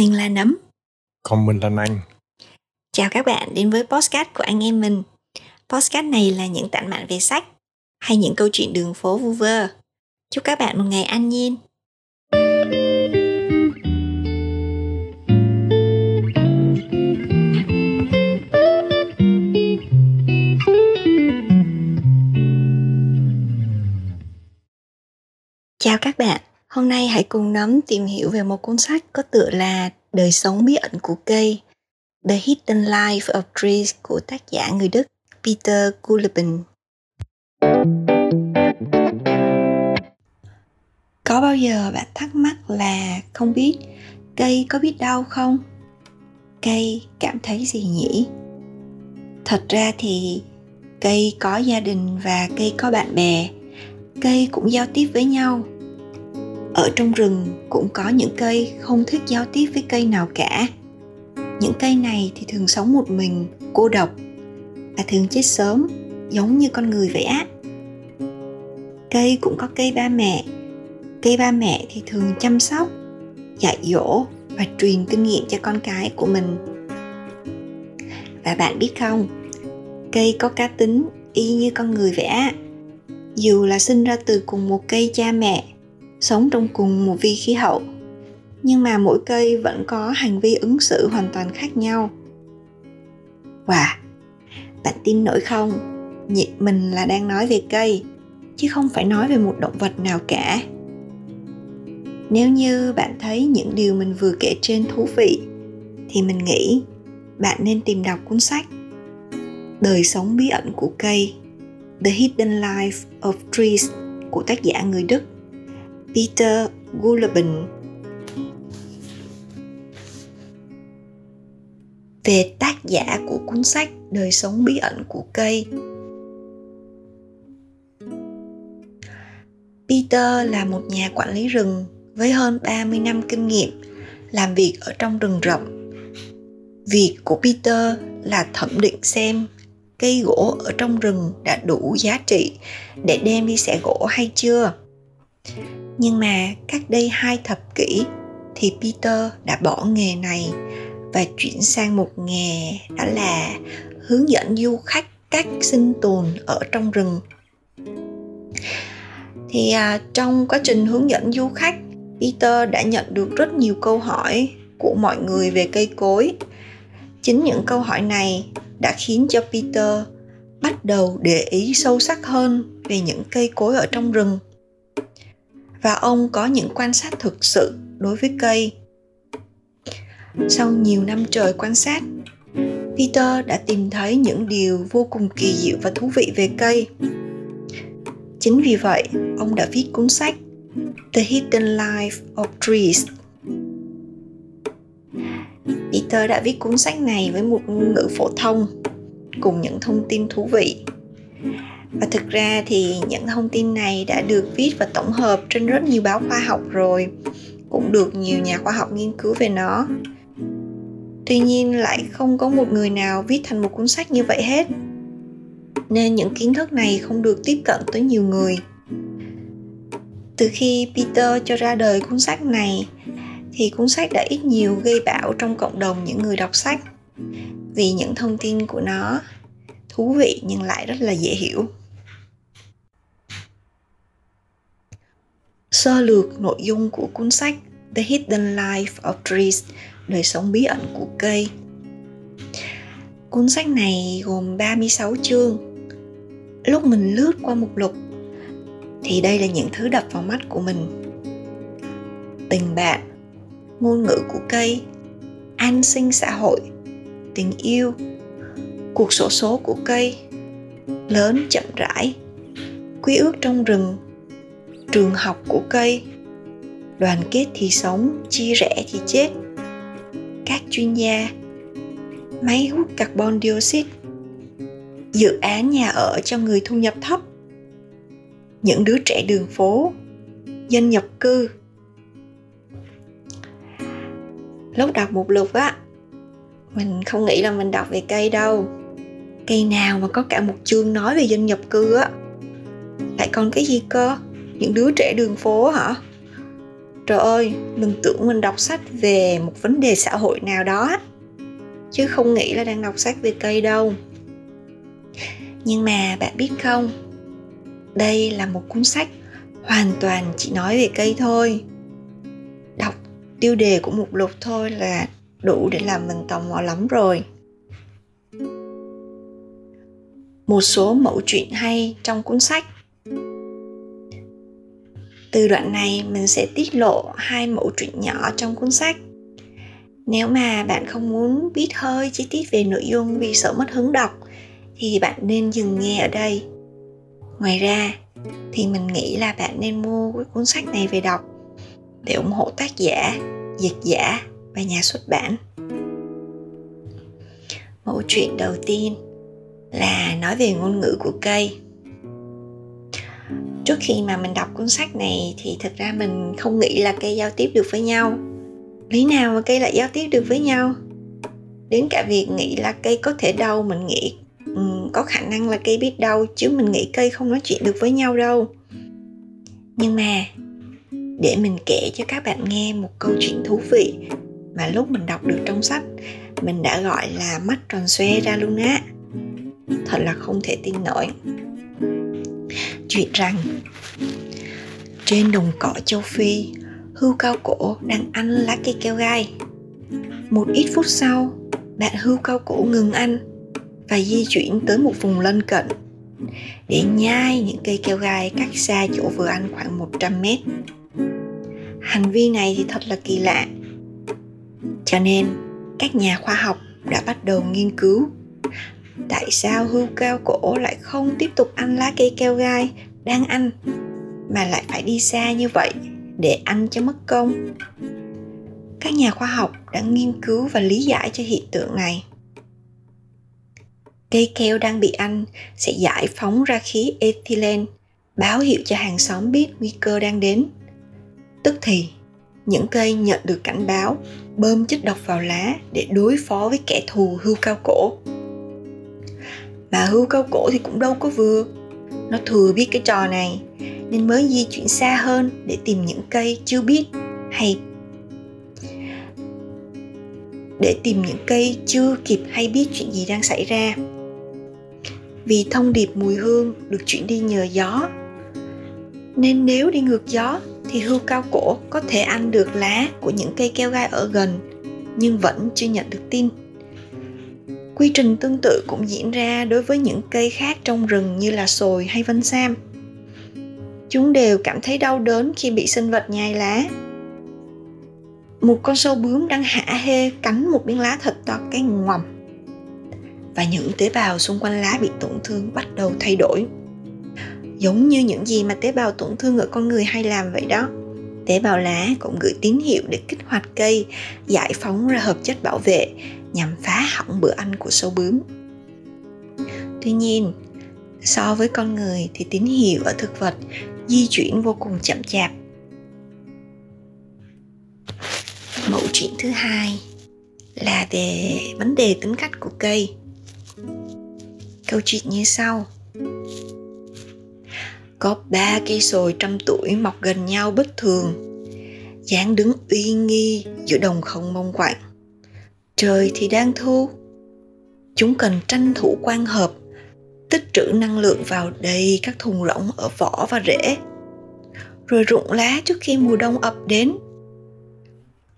Mình là Nấm. Còn mình là Anh. Chào các bạn đến với podcast của anh em mình. Podcast này là những tản mạn về sách hay những câu chuyện đường phố vu vơ. Chúc các bạn một ngày an nhiên. Hôm nay hãy cùng nắm tìm hiểu về một cuốn sách có tựa là Đời sống bí ẩn của cây, The Hidden Life of Trees của tác giả người Đức Peter Gulliben. Có bao giờ bạn thắc mắc là không biết cây có biết đau không? Cây cảm thấy gì nhỉ? Thật ra thì cây có gia đình và cây có bạn bè, cây cũng giao tiếp với nhau ở trong rừng cũng có những cây không thích giao tiếp với cây nào cả. Những cây này thì thường sống một mình, cô độc, và thường chết sớm, giống như con người vậy á. Cây cũng có cây ba mẹ. Cây ba mẹ thì thường chăm sóc, dạy dỗ và truyền kinh nghiệm cho con cái của mình. Và bạn biết không, cây có cá tính y như con người vậy á. Dù là sinh ra từ cùng một cây cha mẹ sống trong cùng một vi khí hậu. Nhưng mà mỗi cây vẫn có hành vi ứng xử hoàn toàn khác nhau. Wow, bạn tin nổi không? Mình là đang nói về cây, chứ không phải nói về một động vật nào cả. Nếu như bạn thấy những điều mình vừa kể trên thú vị, thì mình nghĩ bạn nên tìm đọc cuốn sách đời sống bí ẩn của cây, The Hidden Life of Trees của tác giả người Đức. Peter Gulabin Về tác giả của cuốn sách Đời sống bí ẩn của cây. Peter là một nhà quản lý rừng với hơn 30 năm kinh nghiệm làm việc ở trong rừng rậm. Việc của Peter là thẩm định xem cây gỗ ở trong rừng đã đủ giá trị để đem đi xẻ gỗ hay chưa nhưng mà cách đây hai thập kỷ thì peter đã bỏ nghề này và chuyển sang một nghề đó là hướng dẫn du khách cách sinh tồn ở trong rừng thì à, trong quá trình hướng dẫn du khách peter đã nhận được rất nhiều câu hỏi của mọi người về cây cối chính những câu hỏi này đã khiến cho Peter bắt đầu để ý sâu sắc hơn về những cây cối ở trong rừng. Và ông có những quan sát thực sự đối với cây. Sau nhiều năm trời quan sát, Peter đã tìm thấy những điều vô cùng kỳ diệu và thú vị về cây. Chính vì vậy, ông đã viết cuốn sách The Hidden Life of Trees Peter đã viết cuốn sách này với một ngôn ngữ phổ thông cùng những thông tin thú vị và thực ra thì những thông tin này đã được viết và tổng hợp trên rất nhiều báo khoa học rồi, cũng được nhiều nhà khoa học nghiên cứu về nó. Tuy nhiên lại không có một người nào viết thành một cuốn sách như vậy hết, nên những kiến thức này không được tiếp cận tới nhiều người. Từ khi peter cho ra đời cuốn sách này, thì cuốn sách đã ít nhiều gây bão trong cộng đồng những người đọc sách. Vì những thông tin của nó thú vị nhưng lại rất là dễ hiểu. Sơ lược nội dung của cuốn sách The Hidden Life of Trees, đời sống bí ẩn của cây cuốn sách này gồm 36 chương. Lúc mình lướt qua mục lục, thì đây là những thứ đập vào mắt của mình. Tình bạn, ngôn ngữ của cây an sinh xã hội, tình yêu, cuộc sổ số của cây lớn chậm rãi, quy ước trong rừng trường học của cây. Đoàn kết thì sống, chia rẽ thì chết. Các chuyên gia, máy hút carbon dioxide, dự án nhà ở cho người thu nhập thấp. Những đứa trẻ đường phố, dân nhập cư. Lúc đọc một lục á, mình không nghĩ là mình đọc về cây đâu. Cây nào mà có cả một chương nói về dân nhập cư á. Lại còn cái gì cơ? Những đứa trẻ đường phố hả? Trời ơi mình tưởng mình đọc sách về một vấn đề xã hội nào đó chứ không nghĩ là đang đọc sách về cây đâu. Nhưng mà bạn biết không? Đây là một cuốn sách hoàn toàn chỉ nói về cây thôi. Đọc tiêu đề của mục lục thôi là đủ để làm mình tò mò lắm rồi. Một số mẫu chuyện hay trong cuốn sách từ đoạn này, mình sẽ tiết lộ hai mẫu chuyện nhỏ trong cuốn sách. Nếu mà bạn không muốn biết hơi chi tiết về nội dung vì sợ mất hứng đọc, thì bạn nên dừng nghe ở đây. Ngoài ra, thì mình nghĩ là bạn nên mua cuốn sách này về đọc để ủng hộ tác giả, dịch giả và nhà xuất bản. Mẫu chuyện đầu tiên là nói về ngôn ngữ của cây trước khi mà mình đọc cuốn sách này thì thực ra mình không nghĩ là cây giao tiếp được với nhau. Lý nào mà cây lại giao tiếp được với nhau? Đến cả việc nghĩ là cây có thể đau mình nghĩ um, có khả năng là cây biết đau chứ mình nghĩ cây không nói chuyện được với nhau đâu. Nhưng mà để mình kể cho các bạn nghe một câu chuyện thú vị mà lúc mình đọc được trong sách mình đã gọi là mắt tròn xoe ra luôn á. Thật là không thể tin nổi chuyện rằng trên đồng cỏ châu phi hươu cao cổ đang ăn lá cây keo gai một ít phút sau bạn hươu cao cổ ngừng ăn và di chuyển tới một vùng lân cận để nhai những cây keo gai cách xa chỗ vừa ăn khoảng 100 mét. Hành vi này thì thật là kỳ lạ. Cho nên, các nhà khoa học đã bắt đầu nghiên cứu tại sao hươu cao cổ lại không tiếp tục ăn lá cây keo gai đang ăn, mà lại phải đi xa như vậy để ăn cho mất công? Các nhà khoa học đã nghiên cứu và lý giải cho hiện tượng này. Cây keo đang bị ăn sẽ giải phóng ra khí ethylene, báo hiệu cho hàng xóm biết nguy cơ đang đến. Tức thì, những cây nhận được cảnh báo bơm chất độc vào lá để đối phó với kẻ thù hươu cao cổ mà hươu cao cổ thì cũng đâu có vừa. Nó thừa biết cái trò này, nên mới di chuyển xa hơn để tìm những cây chưa biết hay để tìm những cây chưa kịp hay biết chuyện gì đang xảy ra. Vì thông điệp mùi hương được chuyển đi nhờ gió, nên nếu đi ngược gió thì hươu cao cổ có thể ăn được lá của những cây keo gai ở gần, nhưng vẫn chưa nhận được tin quy trình tương tự cũng diễn ra đối với những cây khác trong rừng như là sồi hay vân sam. Chúng đều cảm thấy đau đớn khi bị sinh vật nhai lá. Một con sâu bướm đang hả hê cắn một miếng lá thật to cái ngoằm. Và những tế bào xung quanh lá bị tổn thương bắt đầu thay đổi. Giống như những gì mà tế bào tổn thương ở con người hay làm vậy đó. Tế bào lá cũng gửi tín hiệu để kích hoạt cây, giải phóng ra hợp chất bảo vệ nhằm phá hỏng bữa ăn của sâu bướm. Tuy nhiên, so với con người thì tín hiệu ở thực vật di chuyển vô cùng chậm chạp. Mẫu chuyện thứ hai là về vấn đề tính cách của cây. Câu chuyện như sau. Có ba cây sồi trăm tuổi mọc gần nhau bất thường. Dáng đứng uy nghi giữa đồng không mông quạnh trời thì đang thu. Chúng cần tranh thủ quan hợp, tích trữ năng lượng vào đầy các thùng rỗng ở vỏ và rễ. Rồi rụng lá trước khi mùa đông ập đến.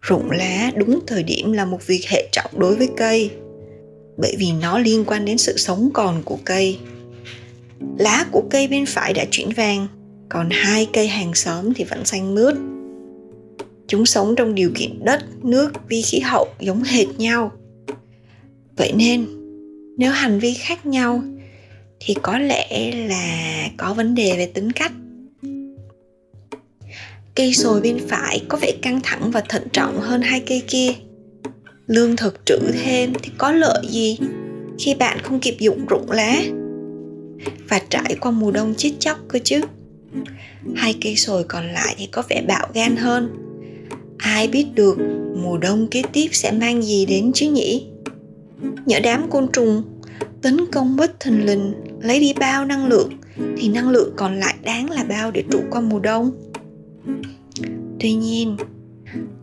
Rụng lá đúng thời điểm là một việc hệ trọng đối với cây, bởi vì nó liên quan đến sự sống còn của cây. Lá của cây bên phải đã chuyển vàng, còn hai cây hàng xóm thì vẫn xanh mướt chúng sống trong điều kiện đất, nước, vi khí hậu giống hệt nhau. Vậy nên, nếu hành vi khác nhau thì có lẽ là có vấn đề về tính cách. Cây sồi bên phải có vẻ căng thẳng và thận trọng hơn hai cây kia. Lương thực trữ thêm thì có lợi gì khi bạn không kịp dụng rụng lá và trải qua mùa đông chết chóc cơ chứ? Hai cây sồi còn lại thì có vẻ bạo gan hơn ai biết được mùa đông kế tiếp sẽ mang gì đến chứ nhỉ nhỡ đám côn trùng tấn công bất thình lình lấy đi bao năng lượng thì năng lượng còn lại đáng là bao để trụ qua mùa đông Tuy nhiên,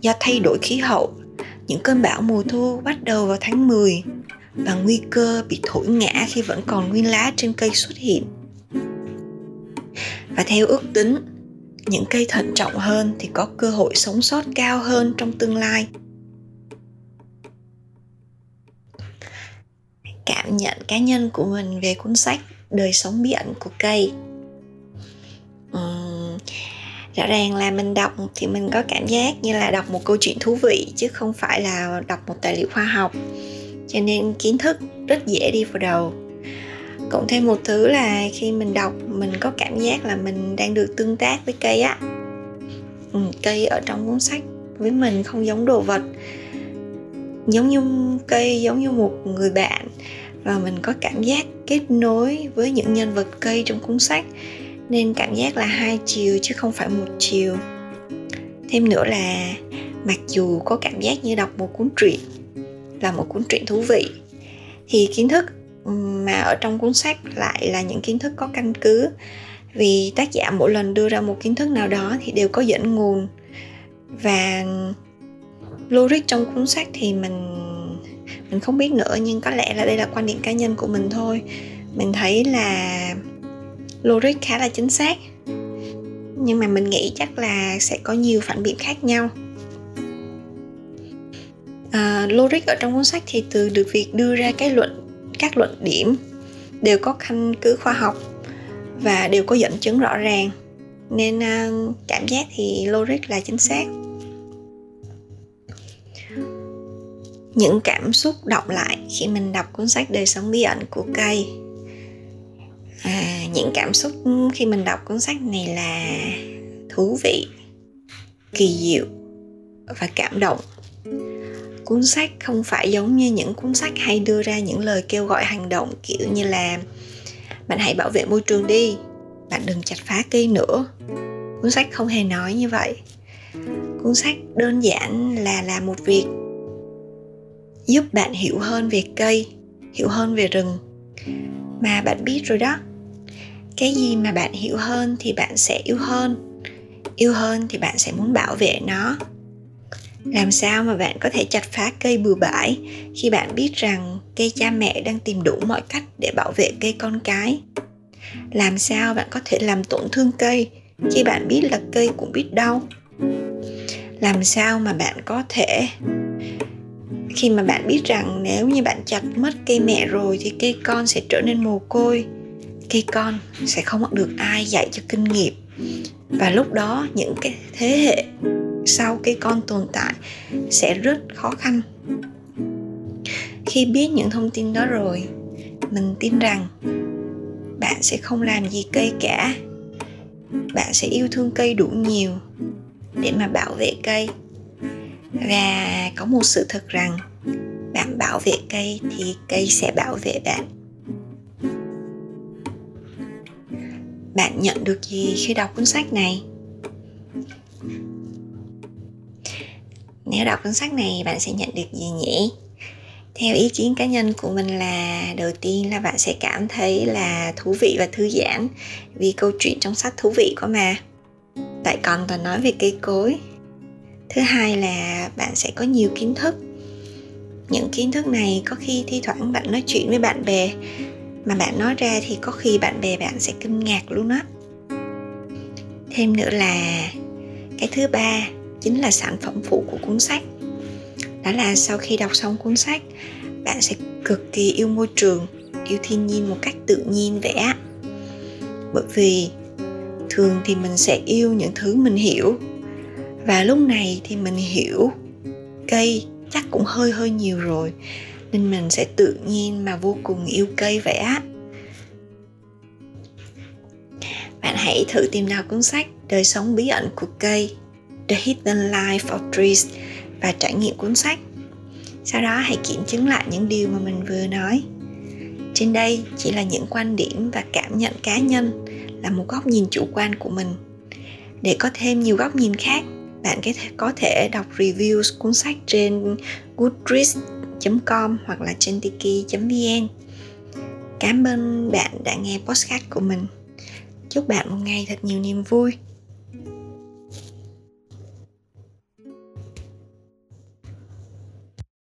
do thay đổi khí hậu, những cơn bão mùa thu bắt đầu vào tháng 10 và nguy cơ bị thổi ngã khi vẫn còn nguyên lá trên cây xuất hiện. Và theo ước tính, những cây thận trọng hơn thì có cơ hội sống sót cao hơn trong tương lai. Cảm nhận cá nhân của mình về cuốn sách Đời sống bí ẩn của cây. Uhm, rõ ràng là mình đọc thì mình có cảm giác như là đọc một câu chuyện thú vị chứ không phải là đọc một tài liệu khoa học cho nên kiến thức rất dễ đi vào đầu cộng thêm một thứ là khi mình đọc mình có cảm giác là mình đang được tương tác với cây á. Ừ, cây ở trong cuốn sách với mình không giống đồ vật. Giống như cây giống như một người bạn. Và mình có cảm giác kết nối với những nhân vật cây trong cuốn sách. Nên cảm giác là hai chiều chứ không phải một chiều. Thêm nữa là mặc dù có cảm giác như đọc một cuốn truyện là một cuốn truyện thú vị thì kiến thức mà ở trong cuốn sách lại là những kiến thức có căn cứ. Vì tác giả mỗi lần đưa ra một kiến thức nào đó thì đều có dẫn nguồn. Và logic trong cuốn sách thì mình mình không biết nữa nhưng có lẽ là đây là quan điểm cá nhân của mình thôi. Mình thấy là logic khá là chính xác. Nhưng mà mình nghĩ chắc là sẽ có nhiều phản biện khác nhau. À, logic ở trong cuốn sách thì từ được việc đưa ra cái luận các luận điểm đều có căn cứ khoa học và đều có dẫn chứng rõ ràng. Nên uh, cảm giác thì logic là chính xác. Những cảm xúc động lại khi mình đọc cuốn sách đời sống bí ẩn của cây à, những cảm xúc khi mình đọc cuốn sách này là thú vị kỳ diệu và cảm động cuốn sách không phải giống như những cuốn sách hay đưa ra những lời kêu gọi hành động, kiểu như là, bạn hãy bảo vệ môi trường đi, bạn đừng chặt phá cây nữa. Cuốn sách không hề nói như vậy. Cuốn sách đơn giản là làm một việc giúp bạn hiểu hơn về cây, hiểu hơn về rừng. Mà bạn biết rồi đó, cái gì mà bạn hiểu hơn thì bạn sẽ yêu hơn yêu hơn thì bạn sẽ muốn bảo vệ nó làm sao mà bạn có thể chặt phá cây bừa bãi khi bạn biết rằng cây cha mẹ đang tìm đủ mọi cách để bảo vệ cây con cái? Làm sao bạn có thể làm tổn thương cây khi bạn biết là cây cũng biết đau? Làm sao mà bạn có thể, khi mà bạn biết rằng nếu như bạn chặt mất cây mẹ rồi thì cây con sẽ trở nên mồ côi, cây con sẽ không được ai dạy cho kinh nghiệm. Và lúc đó những cái thế hệ sau cây con tồn tại sẽ rất khó khăn. Khi biết những thông tin đó rồi, mình tin rằng bạn sẽ không làm gì cây cả. Bạn sẽ yêu thương cây đủ nhiều để mà bảo vệ cây. Và có một sự thật rằng, bạn bảo vệ cây thì cây sẽ bảo vệ bạn. Bạn nhận được gì khi đọc cuốn sách này? Nếu đọc cuốn sách này, bạn sẽ nhận được gì nhỉ? Theo ý kiến cá nhân của mình là, đầu tiên là bạn sẽ cảm thấy là thú vị và thư giãn vì câu chuyện trong sách thú vị quá mà. Tại còn toàn nói về cây cối. Thứ hai là bạn sẽ có nhiều kiến thức. Những kiến thức này có khi thi thoảng bạn nói chuyện với bạn bè, mà bạn nói ra thì có khi bạn bè bạn sẽ kinh ngạc luôn á. Thêm nữa là, cái thứ ba chính là sản phẩm phụ của cuốn sách. Đó là sau khi đọc xong cuốn sách, bạn sẽ cực kỳ yêu môi trường, yêu thiên nhiên một cách tự nhiên vẽ bởi vì thường thì mình sẽ yêu những thứ mình hiểu, và lúc này thì mình hiểu cây chắc cũng hơi hơi nhiều rồi, nên mình sẽ tự nhiên mà vô cùng yêu cây vẽ bạn hãy thử tìm đọc cuốn sách đời sống bí ẩn của cây. The Hidden Life of Trees và trải nghiệm cuốn sách. Sau đó hãy kiểm chứng lại những điều mà mình vừa nói. Trên đây chỉ là những quan điểm và cảm nhận cá nhân là một góc nhìn chủ quan của mình. Để có thêm nhiều góc nhìn khác, bạn có thể đọc review cuốn sách trên goodreads.com hoặc là trên tiki.vn. Cảm ơn bạn đã nghe podcast của mình. Chúc bạn một ngày thật nhiều niềm vui.